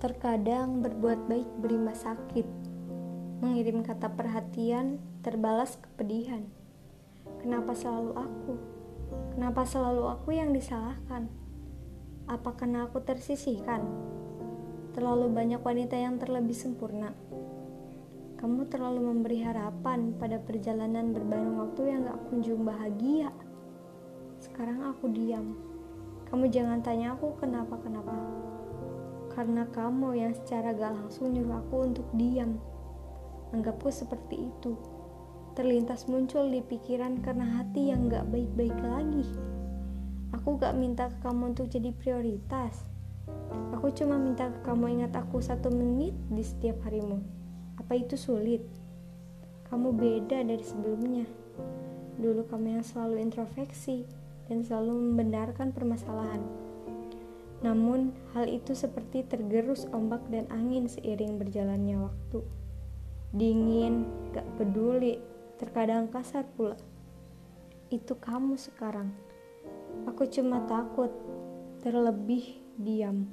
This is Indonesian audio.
Terkadang berbuat baik berimbas sakit. Mengirim kata perhatian terbalas kepedihan. Kenapa selalu aku? Kenapa selalu aku yang disalahkan? Apa karena aku tersisihkan? Terlalu banyak wanita yang terlebih sempurna. Kamu terlalu memberi harapan pada perjalanan berbanding waktu yang gak kunjung bahagia. Sekarang aku diam. Kamu jangan tanya aku kenapa-kenapa karena kamu yang secara gak langsung nyuruh aku untuk diam. Anggapku seperti itu. Terlintas muncul di pikiran karena hati yang gak baik-baik lagi. Aku gak minta ke kamu untuk jadi prioritas. Aku cuma minta ke kamu ingat aku satu menit di setiap harimu. Apa itu sulit? Kamu beda dari sebelumnya. Dulu kamu yang selalu introspeksi dan selalu membenarkan permasalahan. Namun, hal itu seperti tergerus ombak dan angin seiring berjalannya waktu. Dingin, gak peduli, terkadang kasar pula. Itu kamu sekarang. Aku cuma takut, terlebih diam.